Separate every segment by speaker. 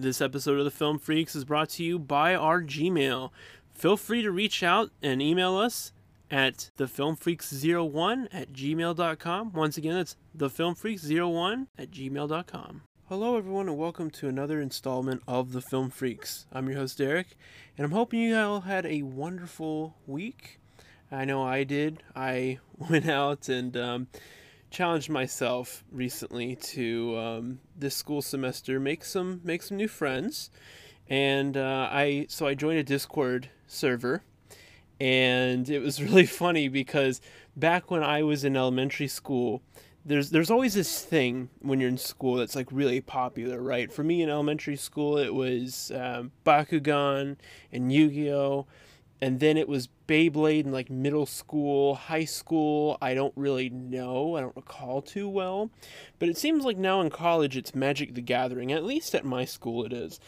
Speaker 1: This episode of the Film Freaks is brought to you by our Gmail. Feel free to reach out and email us at thefilmfreaks01 at gmail.com. Once again, that's thefilmfreaks01 at gmail.com. Hello, everyone, and welcome to another installment of The Film Freaks. I'm your host, Derek, and I'm hoping you all had a wonderful week. I know I did. I went out and um, challenged myself recently to um, this school semester make some make some new friends, and uh, I so I joined a Discord server, and it was really funny because back when I was in elementary school, there's there's always this thing when you're in school that's like really popular, right? For me in elementary school, it was um, Bakugan and Yu-Gi-Oh and then it was Beyblade in like middle school, high school. I don't really know. I don't recall too well. But it seems like now in college it's Magic the Gathering. At least at my school it is.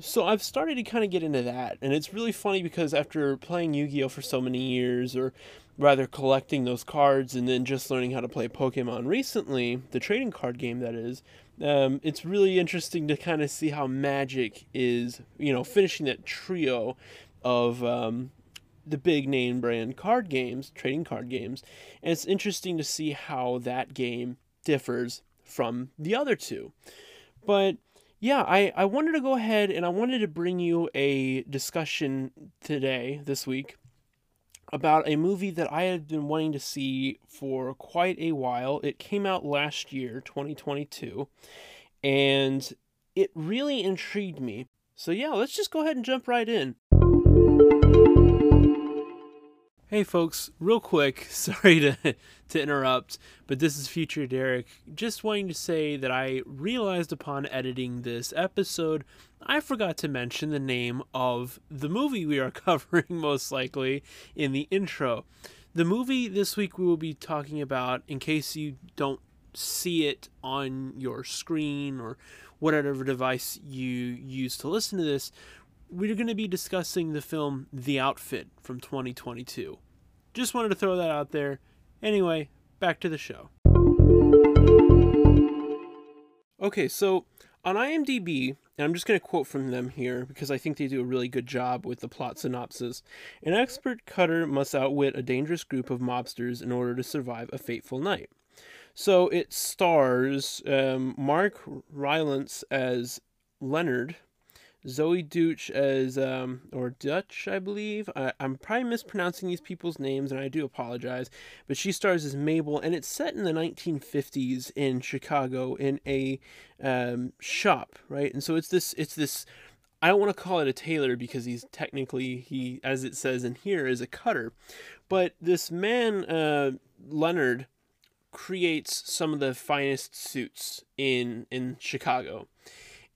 Speaker 1: So I've started to kind of get into that. And it's really funny because after playing Yu Gi Oh! for so many years, or rather collecting those cards and then just learning how to play Pokemon recently, the trading card game that is, um, it's really interesting to kind of see how Magic is, you know, finishing that trio of um, the big name brand card games, trading card games, and it's interesting to see how that game differs from the other two. But yeah, I, I wanted to go ahead and I wanted to bring you a discussion today, this week, about a movie that I had been wanting to see for quite a while. It came out last year, 2022, and it really intrigued me. So yeah, let's just go ahead and jump right in. Hey folks, real quick, sorry to, to interrupt, but this is Future Derek. Just wanting to say that I realized upon editing this episode, I forgot to mention the name of the movie we are covering, most likely, in the intro. The movie this week we will be talking about, in case you don't see it on your screen or whatever device you use to listen to this, we're going to be discussing the film The Outfit from 2022. Just wanted to throw that out there. Anyway, back to the show. Okay, so on IMDb, and I'm just going to quote from them here because I think they do a really good job with the plot synopsis. An expert cutter must outwit a dangerous group of mobsters in order to survive a fateful night. So it stars um, Mark Rylance as Leonard, Zoey Deutch as, um, or Dutch, I believe. I, am probably mispronouncing these people's names, and I do apologize. But she stars as Mabel, and it's set in the 1950s in Chicago in a um, shop, right? And so it's this, it's this. I don't want to call it a tailor because he's technically he, as it says in here, is a cutter. But this man, uh, Leonard, creates some of the finest suits in in Chicago,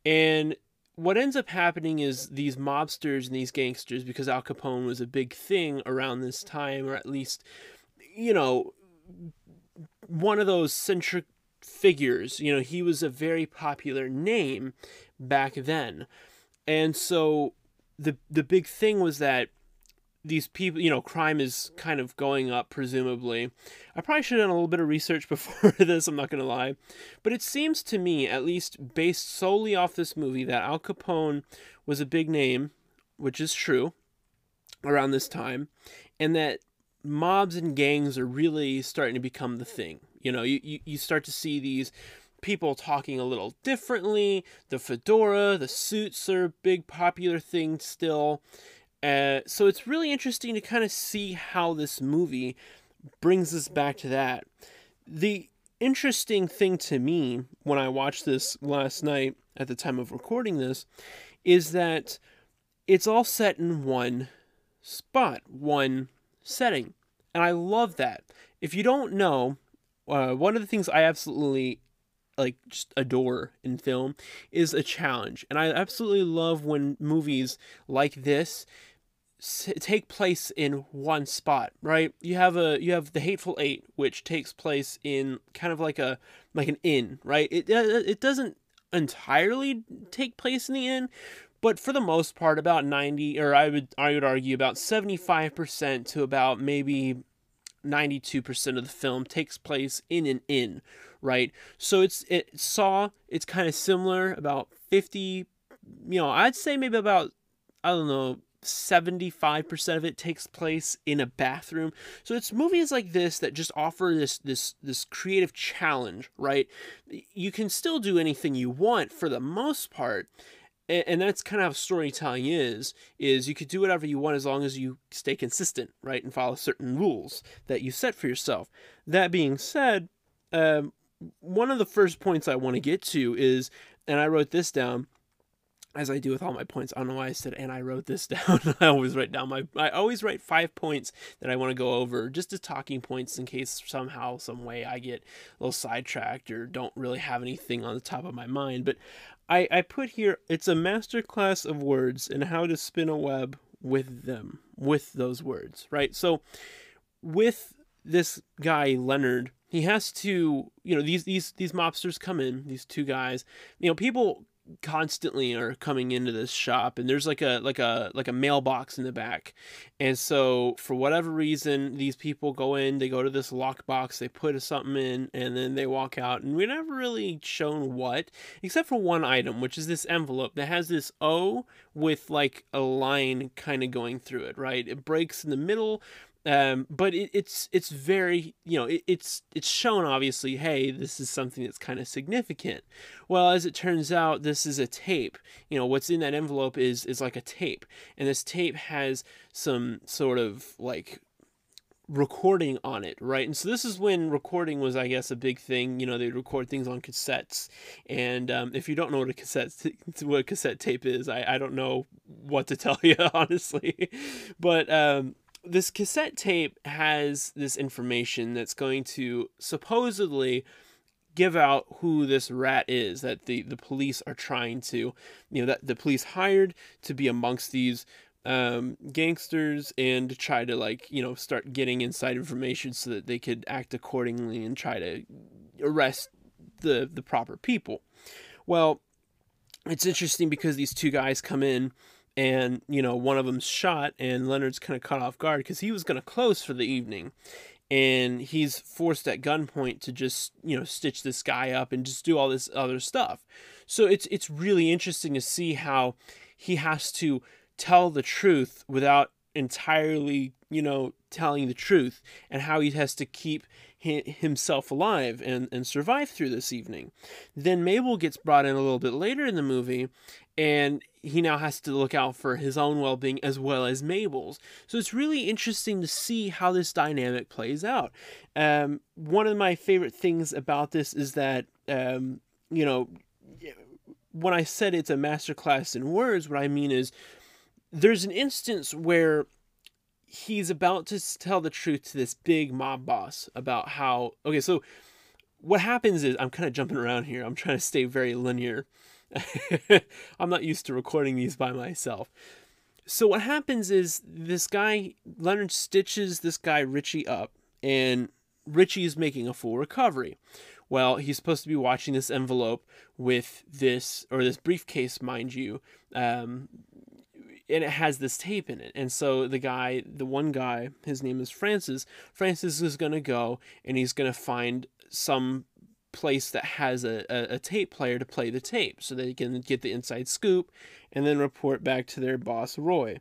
Speaker 1: and what ends up happening is these mobsters and these gangsters, because Al Capone was a big thing around this time, or at least, you know, one of those centric figures. You know, he was a very popular name back then. And so the the big thing was that these people, you know, crime is kind of going up, presumably. I probably should have done a little bit of research before this, I'm not going to lie. But it seems to me, at least based solely off this movie, that Al Capone was a big name, which is true, around this time, and that mobs and gangs are really starting to become the thing. You know, you, you, you start to see these people talking a little differently. The fedora, the suits are a big popular thing still. Uh, so it's really interesting to kind of see how this movie brings us back to that. The interesting thing to me when I watched this last night at the time of recording this is that it's all set in one spot, one setting. And I love that. If you don't know, uh, one of the things I absolutely like just adore in film is a challenge. And I absolutely love when movies like this take place in one spot, right? You have a you have the Hateful Eight, which takes place in kind of like a like an inn, right? It uh, it doesn't entirely take place in the inn, but for the most part, about ninety, or I would I would argue about seventy five percent to about maybe 92% of the film takes place in an inn, right? So it's it Saw, it's kind of similar, about 50 you know, I'd say maybe about I don't know 75% of it takes place in a bathroom. So it's movies like this that just offer this this this creative challenge, right? You can still do anything you want for the most part. And that's kind of how storytelling is is you could do whatever you want as long as you stay consistent, right? And follow certain rules that you set for yourself. That being said, um, one of the first points I want to get to is and I wrote this down as I do with all my points. I don't know why I said and I wrote this down. I always write down my I always write five points that I want to go over just as talking points in case somehow, some way I get a little sidetracked or don't really have anything on the top of my mind. But I, I put here it's a masterclass of words and how to spin a web with them, with those words, right? So with this guy Leonard, he has to, you know, these these these mobsters come in, these two guys. You know, people constantly are coming into this shop and there's like a like a like a mailbox in the back. And so for whatever reason these people go in they go to this lockbox they put something in and then they walk out and we're never really shown what except for one item which is this envelope that has this o with like a line kind of going through it right? It breaks in the middle um, but it, it's it's very you know it, it's it's shown obviously hey this is something that's kind of significant. Well as it turns out this is a tape. You know what's in that envelope is is like a tape. And this tape has some sort of like recording on it right? And so this is when recording was i guess a big thing. You know they record things on cassettes. And um, if you don't know what a cassette what a cassette tape is i, I don't know what to tell you honestly. But um, this cassette tape has this information that's going to supposedly give out who this rat is that the, the police are trying to, you know, that the police hired to be amongst these um, gangsters and try to, like, you know, start getting inside information so that they could act accordingly and try to arrest the, the proper people. Well, it's interesting because these two guys come in and you know one of them's shot and leonard's kind of caught off guard because he was going to close for the evening. And he's forced at gunpoint to just you know stitch this guy up and just do all this other stuff. So it's it's really interesting to see how he has to tell the truth without entirely you know telling the truth and how he has to keep himself alive and, and survive through this evening. Then Mabel gets brought in a little bit later in the movie, and he now has to look out for his own well being as well as Mabel's. So it's really interesting to see how this dynamic plays out. Um, one of my favorite things about this is that, um, you know, when I said it's a masterclass in words, what I mean is there's an instance where he's about to tell the truth to this big mob boss about how okay so what happens is i'm kind of jumping around here. I'm trying to stay very linear. I'm not used to recording these by myself. So what happens is this guy leonard stitches this guy richie up and richie is making a full recovery. Well he's supposed to be watching this envelope with this or this briefcase mind you um, and it has this tape in it. And so the guy, the one guy, his name is Francis. Francis is going to go and he's going to find some place that has a, a, a, tape player to play the tape so they can get the inside scoop and then report back to their boss, Roy.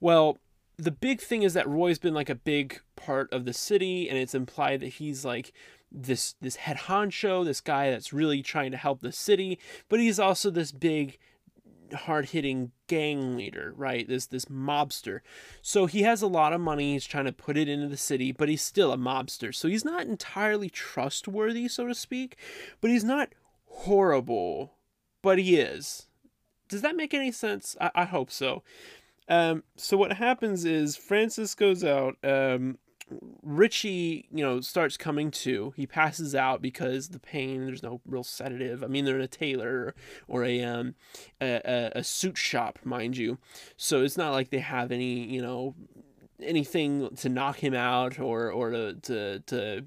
Speaker 1: Well, the big thing is that Roy's been like a big part of the city and it's implied that he's like this this head honcho, this guy that's really trying to help the city, but he's also this big hard hitting gang leader, right? This this mobster. So he has a lot of money. He's trying to put it into the city, but he's still a mobster. So he's not entirely trustworthy, so to speak. But he's not horrible, but he is. Does that make any sense? I, I hope so. Um, so what happens is Francis goes out. Um, Richie, you know, starts coming to. He passes out because the pain. There's no real sedative. I mean, they're in a tailor or a um a, a suit shop, mind you. So it's not like they have any, you know, anything to knock him out or or to to, to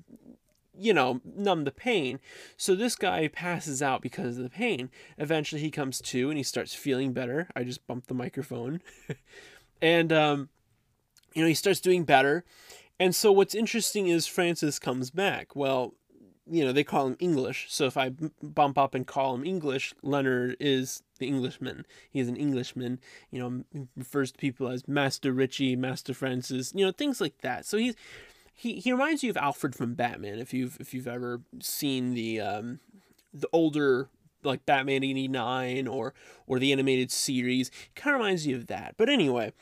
Speaker 1: you know, numb the pain. So this guy passes out because of the pain. Eventually he comes to and he starts feeling better. I just bumped the microphone. and um you know, he starts doing better and so what's interesting is Francis comes back. Well, you know, they call him English. So if I bump up and call him English, Leonard is the Englishman. He is an Englishman. You know, he refers to people as Master Richie, Master Francis. You know, things like that. So he's he, he reminds you of Alfred from Batman. If you've if you've ever seen the um, the older like Batman eighty nine or or the animated series, kind of reminds you of that. But anyway,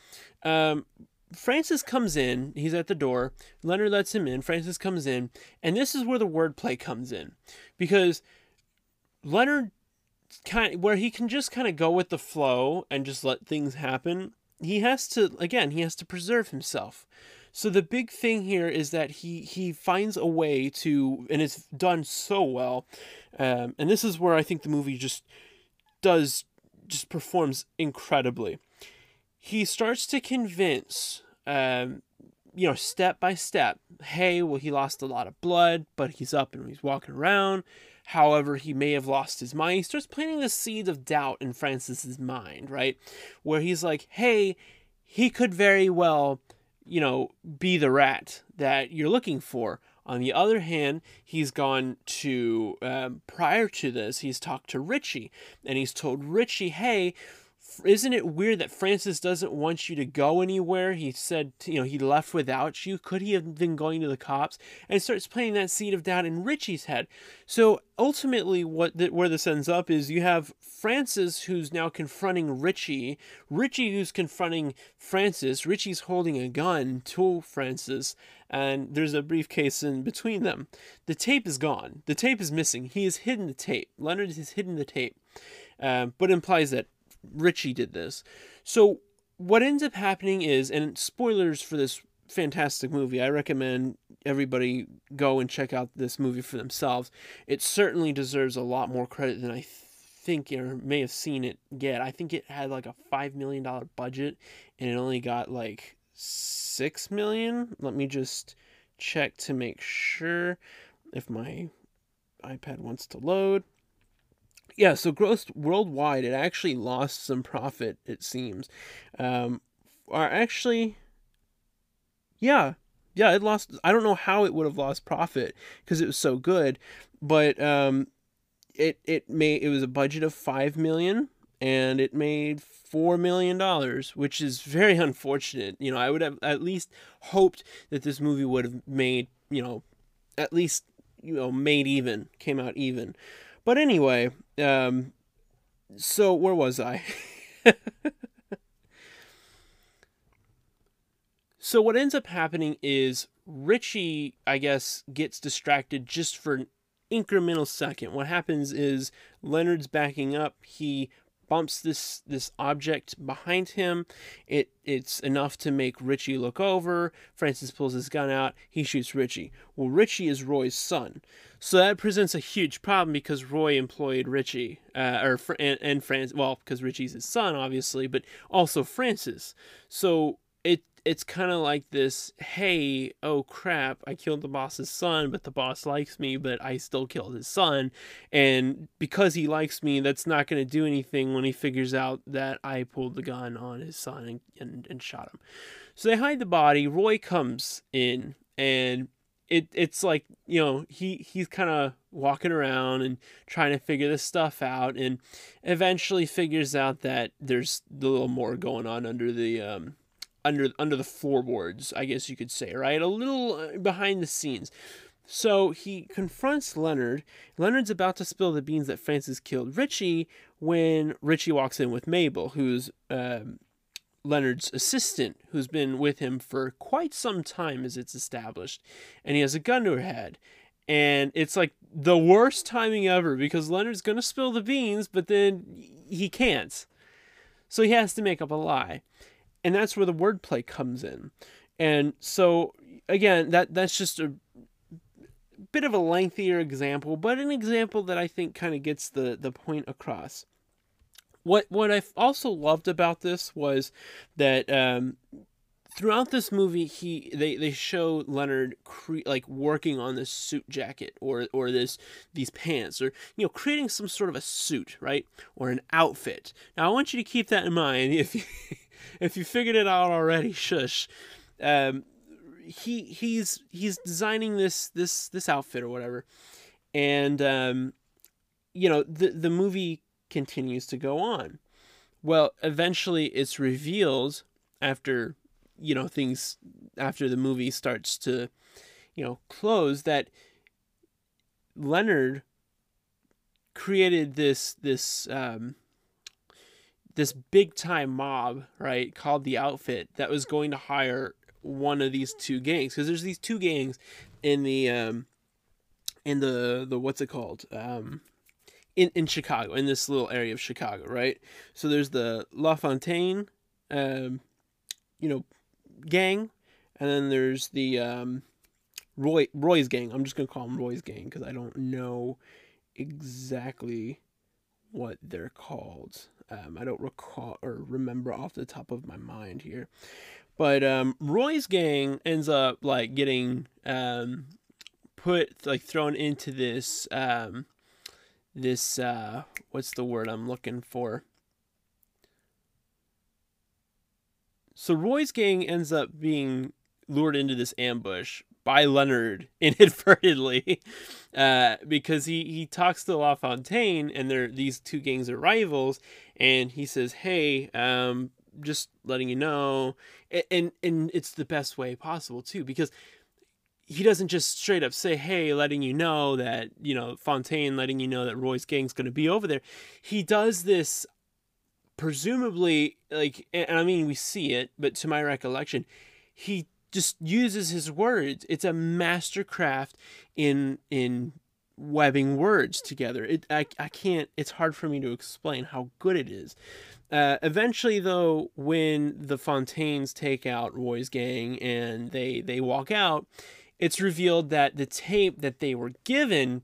Speaker 1: um, Francis comes in. He's at the door. Leonard lets him in. Francis comes in, and this is where the wordplay comes in, because Leonard kind of, where he can just kind of go with the flow and just let things happen. He has to again. He has to preserve himself. So the big thing here is that he he finds a way to, and it's done so well. Um, and this is where I think the movie just does just performs incredibly he starts to convince, um, you know, step by step, hey, well, he lost a lot of blood, but he's up and he's walking around. However, he may have lost his mind. He starts planting the seeds of doubt in Francis's mind, right? Where he's like, hey, he could very well, you know, be the rat that you're looking for. On the other hand, he's gone to, um, prior to this, he's talked to Richie and he's told Richie, hey, isn't it weird that Francis doesn't want you to go anywhere? He said, you know, he left without you. Could he have been going to the cops? And starts playing that seed of doubt in Richie's head. So ultimately, what the, where this ends up is you have Francis who's now confronting Richie, Richie who's confronting Francis. Richie's holding a gun to Francis, and there's a briefcase in between them. The tape is gone. The tape is missing. He has hidden the tape. Leonard has hidden the tape, um, but implies that Richie did this. So what ends up happening is, and spoilers for this fantastic movie. I recommend everybody go and check out this movie for themselves. It certainly deserves a lot more credit than I think or may have seen it get. I think it had like a five million dollar budget and it only got like six million. Let me just check to make sure if my iPad wants to load yeah, so gross worldwide, it actually lost some profit. It seems, um, are actually, yeah, yeah, it lost. I don't know how it would have lost profit because it was so good, but um, it it made it was a budget of five million and it made four million dollars, which is very unfortunate. You know, I would have at least hoped that this movie would have made you know, at least you know made even, came out even. But anyway, um, so where was I? so what ends up happening is Richie, I guess, gets distracted just for an incremental second. What happens is Leonard's backing up. He bumps this this object behind him. It it's enough to make Richie look over. Francis pulls his gun out. He shoots Richie. Well, Richie is Roy's son, so that presents a huge problem because Roy employed Richie, uh, or and, and Francis. Well, because Richie's his son, obviously, but also Francis. So it it's kind of like this hey oh crap i killed the boss's son but the boss likes me but i still killed his son. And because he likes me that's not going to do anything when he figures out that i pulled the gun on his son and, and, and shot him. So they hide the body. Roy comes in and it it's like you know he he's kind of walking around and trying to figure this stuff out and eventually figures out that there's a little more going on under the um under under the floorboards, I guess you could say, right? A little uh, behind the scenes. So he confronts Leonard. Leonard's about to spill the beans that Francis killed Richie when Richie walks in with Mabel, who's um, Leonard's assistant, who's been with him for quite some time, as it's established. And he has a gun to her head. And it's like the worst timing ever because Leonard's going to spill the beans, but then he can't. So he has to make up a lie and that's where the wordplay comes in. And so again, that that's just a bit of a lengthier example, but an example that I think kind of gets the the point across. What what I also loved about this was that um, throughout this movie, he they, they show Leonard cre- like working on this suit jacket or or this these pants or you know creating some sort of a suit, right, or an outfit. Now I want you to keep that in mind if you if you figured it out already, shush. Um, he he's he's designing this this this outfit or whatever, and um, you know the the movie continues to go on. Well, eventually it's revealed after, you know, things, after the movie starts to, you know, close that Leonard created this, this, um, this big time mob, right, called the Outfit that was going to hire one of these two gangs because there's these two gangs in the um in the the what's it called um in in Chicago in this little area of Chicago, right? So there's the La Fontaine um you know gang and then there's the um Roy Roy's gang. I'm just to call them Roy's gang because I don't know exactly what they're called. Um, I don't recall or remember off the top of my mind here. But um, Roy's gang ends up like getting um, put like thrown into this um, this uh, what's the word I'm looking for? So Roy's gang ends up being lured into this ambush by Leonard inadvertently, uh, because he he talks to La Fontaine and they're these two gangs are rivals, and he says, "Hey, um, just letting you know and and it's the best way possible too because he doesn't just straight up say hey letting you know that you know fontaine letting you know that roy's gang's going to be over there. He does this presumably like and i mean we see it but to my recollection he just uses his words. It's a mastercraft in in webbing words together. It I, I can't it's hard for me to explain how good it is. Uh, eventually, though, when the Fontaines take out Roy's gang and they they walk out, it's revealed that the tape that they were given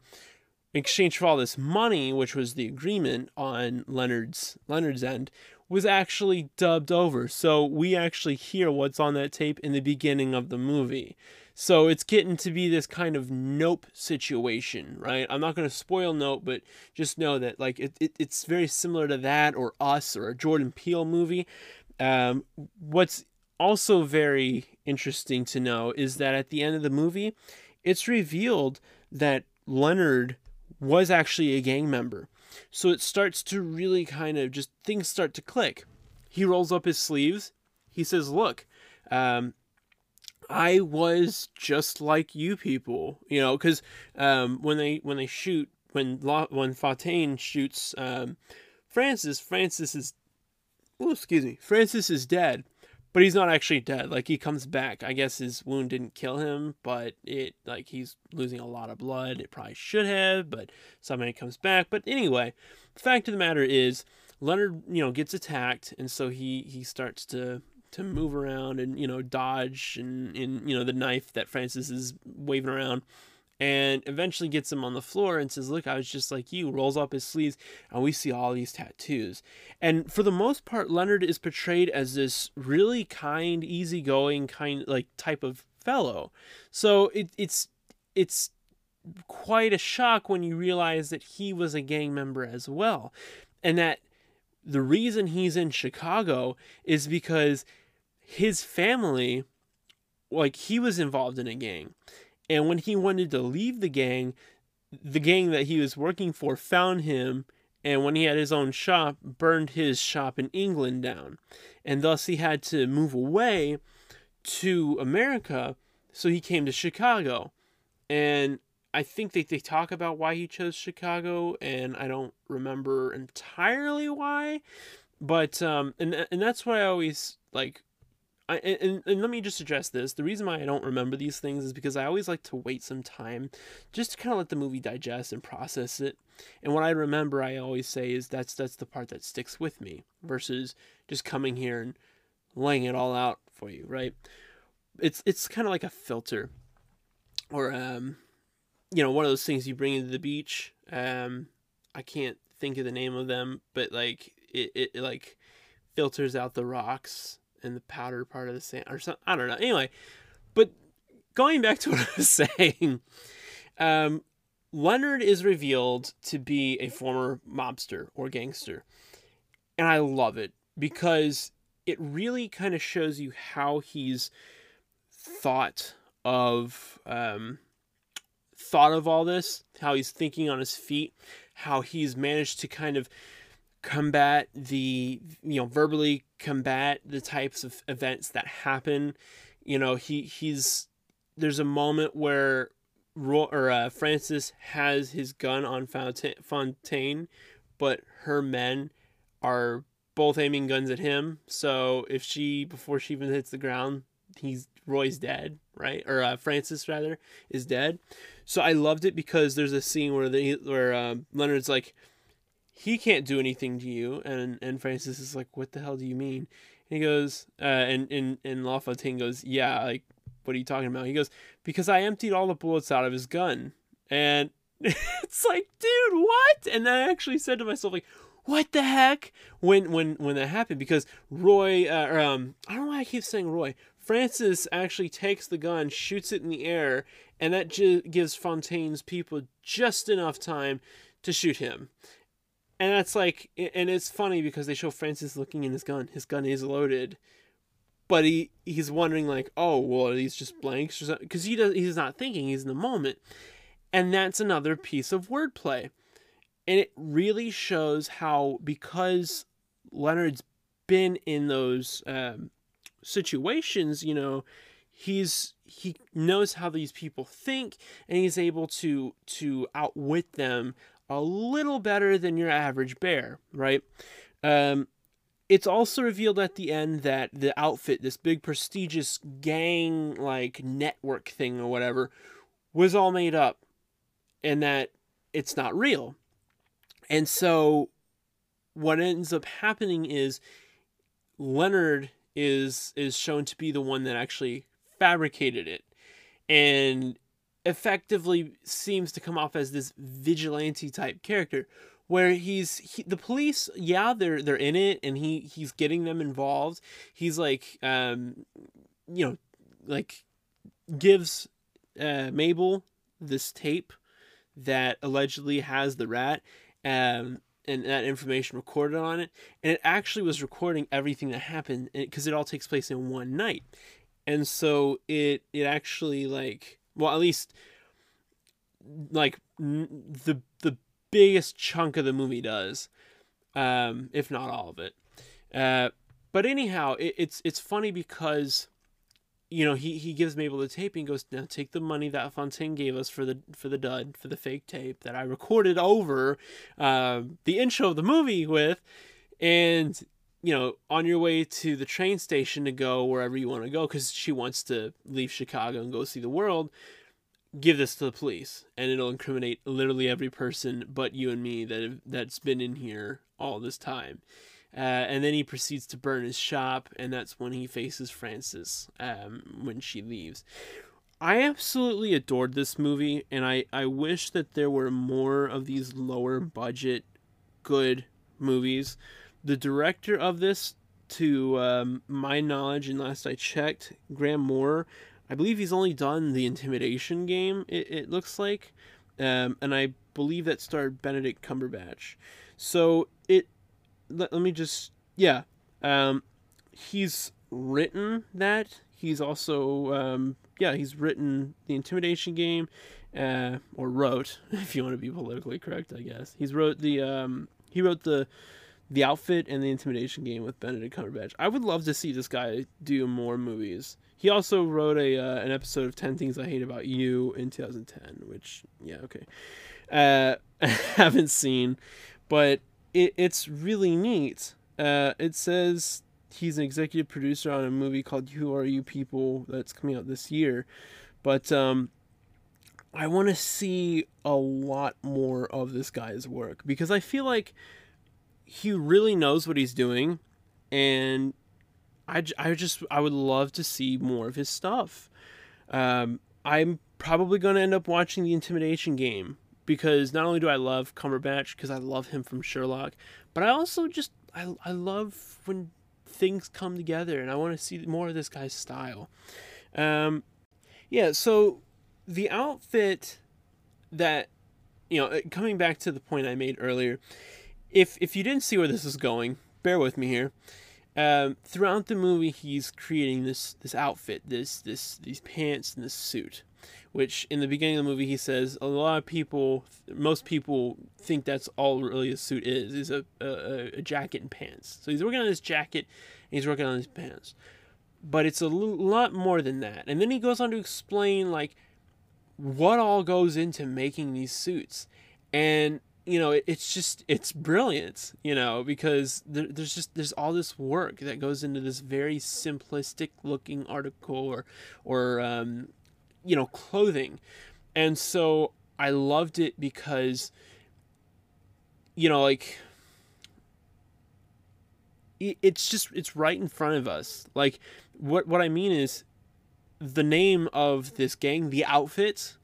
Speaker 1: exchange for all this money, which was the agreement on Leonard's Leonard's end, was actually dubbed over. So we actually hear what's on that tape in the beginning of the movie. So it's getting to be this kind of nope situation, right? I'm not going to spoil nope, but just know that like it, it, it's very similar to that or Us or a Jordan Peele movie. Um, what's also very interesting to know is that at the end of the movie, it's revealed that Leonard was actually a gang member. So it starts to really kind of just things start to click. He rolls up his sleeves. He says, Look, um, I was just like you people, you know, because um, when they when they shoot when La, when Fontaine shoots um, Francis, Francis is, oh excuse me, Francis is dead, but he's not actually dead. Like he comes back. I guess his wound didn't kill him, but it like he's losing a lot of blood. It probably should have, but somehow he comes back. But anyway, the fact of the matter is, Leonard, you know, gets attacked, and so he he starts to to move around and you know dodge and in you know the knife that Francis is waving around and eventually gets him on the floor and says, Look, I was just like you. Rolls up his sleeves, and we see all these tattoos. And for the most part, Leonard is portrayed as this really kind, easygoing, kind, like type of fellow. So it, it's, it's quite a shock when you realize that he was a gang member as well. And that the reason he's in Chicago is because his family, like he was involved in a gang. And when he wanted to leave the gang, the gang that he was working for found him and when he had his own shop, burned his shop in England down. And thus he had to move away to America, so he came to Chicago. And I think that they talk about why he chose Chicago, and I don't remember entirely why. But um and and that's why I always like I, and, and let me just address this. The reason why I don't remember these things is because I always like to wait some time just to kind of let the movie digest and process it. And what I remember, I always say is that's that's the part that sticks with me versus just coming here and laying it all out for you, right? It's it's kind of like a filter, or um, you know, one of those things you bring into the beach. Um, I can't think of the name of them, but like it, it, it like filters out the rocks in the powder part of the sand or something. I don't know. Anyway, but going back to what I was saying, um, Leonard is revealed to be a former mobster or gangster. And I love it because it really kind of shows you how he's thought of um, thought of all this, how he's thinking on his feet, how he's managed to kind of combat the you know verbally combat the types of events that happen you know he he's there's a moment where Ro- or uh, Francis has his gun on Fontaine, but her men are both aiming guns at him. So if she before she even hits the ground, he's Roy's dead, right? Or uh, Francis rather is dead. So I loved it because there's a scene where the where uh, Leonard's like, he can't do anything to you, and and Francis is like, what the hell do you mean? And he goes, uh, and and and LaFontaine goes, yeah, like what are you talking about? He goes, because I emptied all the bullets out of his gun, and it's like, dude, what? And I actually said to myself, like, what the heck when when when that happened because Roy uh, um I don't know why I keep saying Roy Francis actually takes the gun shoots it in the air and that ju- gives Fontaine's people just enough time to shoot him and that's like and it's funny because they show Francis looking in his gun. His gun is loaded but he he's wondering like oh well are these just blanks or something? Because he does he's not thinking he's in the moment. And that's another piece of wordplay. And it really shows how because Leonard's been in those um, situations, you know, he's he knows how these people think, and he's able to to outwit them a little better than your average bear, right? Um, it's also revealed at the end that the outfit, this big prestigious gang like network thing or whatever, was all made up, and that it's not real and so what ends up happening is Leonard is is shown to be the one that actually fabricated it and effectively seems to come off as this vigilante type character where he's he, the police yeah they're they're in it and he he's getting them involved he's like um you know like gives uh Mabel this tape that allegedly has the rat um, and that information recorded on it. And it actually was recording everything that happened because it all takes place in one night. And so it it actually like well at least like the the biggest chunk of the movie does, um, if not all of it. Uh, but anyhow, it, it's it's funny because you know, he, he gives Mabel the tape and goes, now take the money that Fontaine gave us for the for the dud, for the fake tape that I recorded over uh, the intro of the movie with, and you know, on your way to the train station to go wherever you want to go, because she wants to leave Chicago and go see the world. Give this to the police, and it'll incriminate literally every person but you and me that that's been in here all this time. Uh, and then he proceeds to burn his shop, and that's when he faces Francis um, when she leaves. I absolutely adored this movie, and I, I wish that there were more of these lower budget, good movies. The director of this, to um, my knowledge, and last I checked, Graham Moore, I believe he's only done the Intimidation game, it, it looks like. Um, and I believe that starred Benedict Cumberbatch. So it let, let me just yeah um he's written that he's also um yeah he's written the intimidation game uh or wrote if you want to be politically correct i guess he's wrote the um he wrote the the outfit and the intimidation game with benedict cumberbatch i would love to see this guy do more movies he also wrote a uh, an episode of 10 things i hate about you in 2010 which yeah okay uh haven't seen but it, it's really neat. Uh, it says he's an executive producer on a movie called Who Are You People that's coming out this year. But um, I want to see a lot more of this guy's work because I feel like he really knows what he's doing and I, I just I would love to see more of his stuff. Um, I'm probably going to end up watching the Intimidation game because not only do I love Cumberbatch because I love him from Sherlock, but I also just I, I love when things come together and I want to see more of this guy's style. Um, yeah, so the outfit that you know, coming back to the point I made earlier, if if you didn't see where this is going, bear with me here. Um, throughout the movie, he's creating this this outfit, this this these pants and this suit, which in the beginning of the movie he says a lot of people, most people think that's all really a suit is, is a, a, a jacket and pants. So he's working on his jacket and he's working on his pants. But it's a lot more than that. And then he goes on to explain like what all goes into making these suits. And you know, it's just it's brilliant, you know, because there, there's just there's all this work that goes into this very simplistic looking article or or um, you know clothing, and so I loved it because you know like it's just it's right in front of us. Like what what I mean is the name of this gang, the outfit.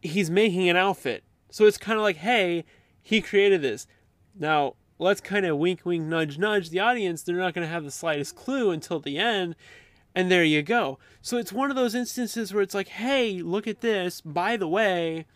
Speaker 1: He's making an outfit so it's kind of like, hey, he created this. Now, let's kind of wink, wink, nudge, nudge the audience. They're not going to have the slightest clue until the end. And there you go. So it's one of those instances where it's like, hey, look at this. By the way,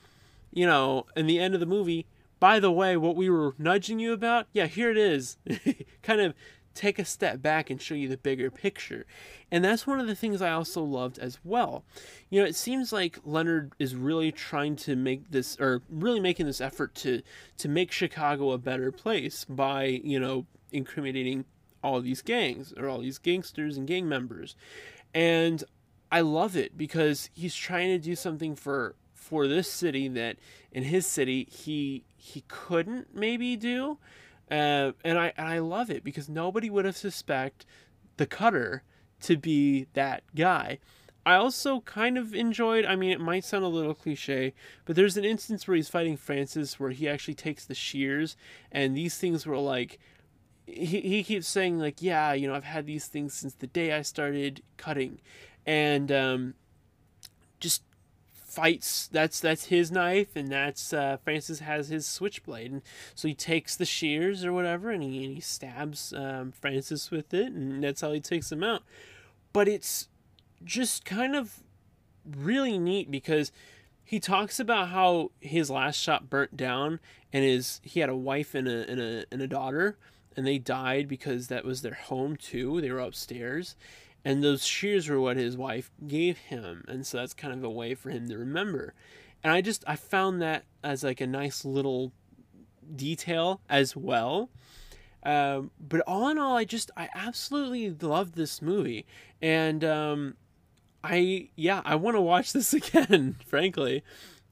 Speaker 1: you know, in the end of the movie, by the way, what we were nudging you about, yeah, here it is. kind of take a step back and show you the bigger picture. And that's one of the things I also loved as well. You know, it seems like Leonard is really trying to make this or really making this effort to to make Chicago a better place by, you know, incriminating all these gangs or all these gangsters and gang members. And I love it because he's trying to do something for for this city that in his city he he couldn't maybe do uh, and I and I love it because nobody would have suspect the cutter to be that guy. I also kind of enjoyed, I mean, it might sound a little cliche, but there's an instance where he's fighting Francis where he actually takes the shears, and these things were like, he, he keeps saying, like, yeah, you know, I've had these things since the day I started cutting. And um, just fights that's that's his knife and that's uh, Francis has his switchblade. And so he takes the shears or whatever and he, and he stabs um, Francis with it and that's how he takes him out. But it's just kind of really neat because he talks about how his last shot burnt down and his he had a wife and a and a, and a daughter and they died because that was their home too. They were upstairs and those shears were what his wife gave him. And so that's kind of a way for him to remember. And i just i found that as like a nice little detail as well. Um, but all in all i just i absolutely love this movie. And um, i yeah i want to watch this again frankly.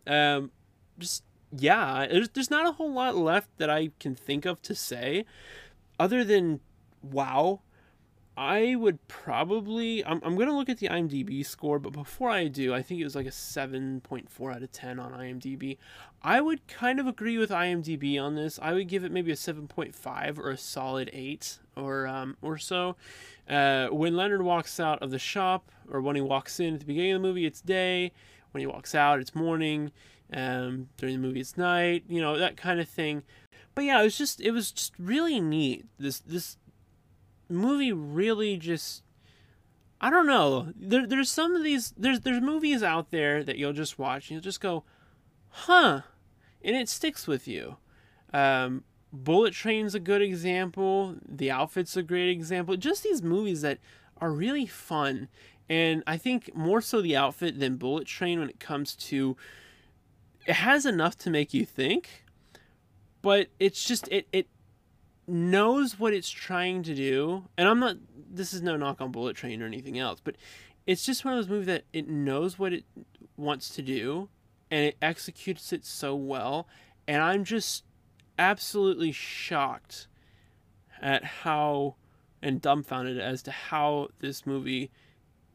Speaker 1: Um, just yeah there's, there's not a whole lot left that i can think of to say other than wow I would probably I'm, I'm gonna look at the IMDb score, but before I do, I think it was like a 7.4 out of 10 on IMDb. I would kind of agree with IMDb on this. I would give it maybe a 7.5 or a solid 8 or um, or so. Uh, when Leonard walks out of the shop, or when he walks in at the beginning of the movie, it's day. When he walks out, it's morning. Um, during the movie, it's night. You know that kind of thing. But yeah, it was just it was just really neat. This this movie really just I don't know. There, there's some of these there's there's movies out there that you'll just watch and you'll just go, huh, and it sticks with you. Um, Bullet Train's a good example. The Outfit's a great example. Just these movies that are really fun, and I think more so the Outfit than Bullet Train when it comes to. It has enough to make you think, but it's just it it knows what it's trying to do, and I'm not. This is no knock on Bullet Train or anything else, but it's just one of those movies that it knows what it wants to do, and it executes it so well, and I'm just absolutely shocked at how and dumbfounded as to how this movie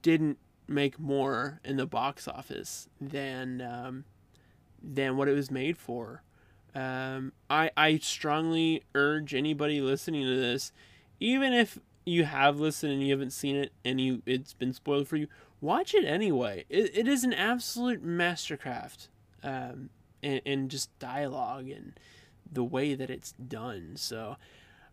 Speaker 1: didn't make more in the box office than um, than what it was made for. Um, I I strongly urge anybody listening to this, even if you have listened and you haven't seen it and you it's been spoiled for you, watch it anyway. It, it is an absolute mastercraft, um, in, in just dialogue and the way that it's done. So.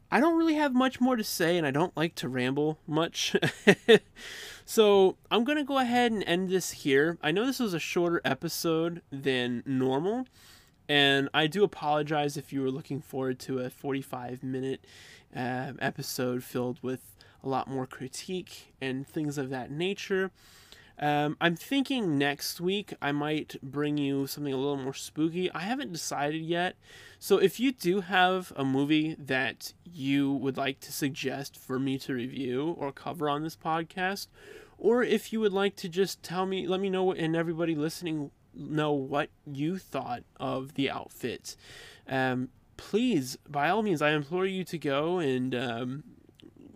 Speaker 1: I don't really have much more to say, and I don't like to ramble much. so I'm going to go ahead and end this here. I know this was a shorter episode than normal, and I do apologize if you were looking forward to a 45 minute uh, episode filled with a lot more critique and things of that nature. Um, I'm thinking next week I might bring you something a little more spooky. I haven't decided yet. So if you do have a movie that you would like to suggest for me to review or cover on this podcast, or if you would like to just tell me, let me know and everybody listening know what you thought of the outfit, um, please, by all means, I implore you to go and um,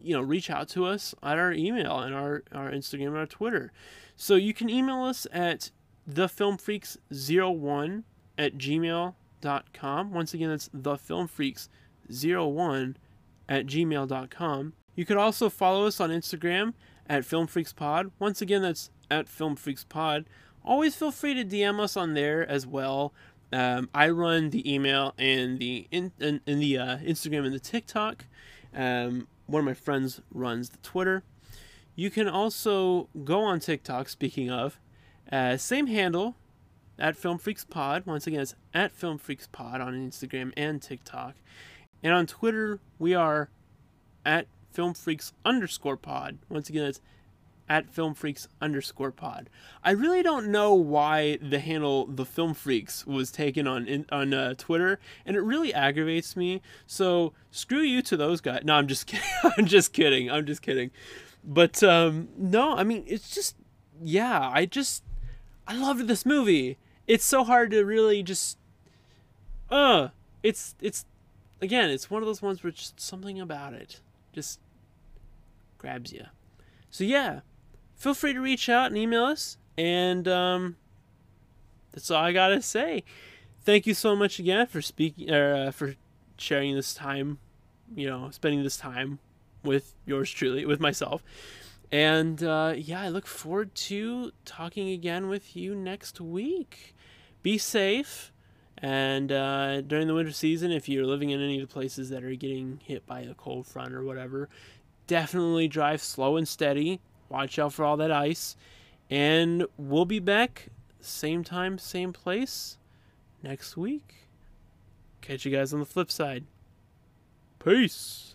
Speaker 1: you know reach out to us at our email and our, our Instagram and our Twitter. So you can email us at thefilmfreaks01 at gmail.com. Once again, that's thefilmfreaks01 at gmail.com. You could also follow us on Instagram at filmfreakspod. Once again, that's at filmfreakspod. Always feel free to DM us on there as well. Um, I run the email and the in, in, in the uh, Instagram and the TikTok. Um, one of my friends runs the Twitter. You can also go on TikTok, speaking of, uh, same handle, at Film Freaks Pod. Once again, it's at Film Freaks Pod on Instagram and TikTok. And on Twitter, we are at Film Freaks underscore pod. Once again, it's at Film Freaks underscore pod. I really don't know why the handle the Film Freaks was taken on in, on uh, Twitter, and it really aggravates me. So screw you to those guys. No, I'm just kidding. I'm just kidding. I'm just kidding. But um, no, I mean it's just yeah. I just I loved this movie. It's so hard to really just uh it's it's again it's one of those ones where just something about it just grabs you. So yeah, feel free to reach out and email us, and um, that's all I gotta say. Thank you so much again for speaking, uh, for sharing this time, you know, spending this time with yours truly, with myself. And uh, yeah, I look forward to talking again with you next week. Be safe. And uh, during the winter season, if you're living in any of the places that are getting hit by a cold front or whatever, definitely drive slow and steady. Watch out for all that ice. And we'll be back same time, same place next week. Catch you guys on the flip side. Peace.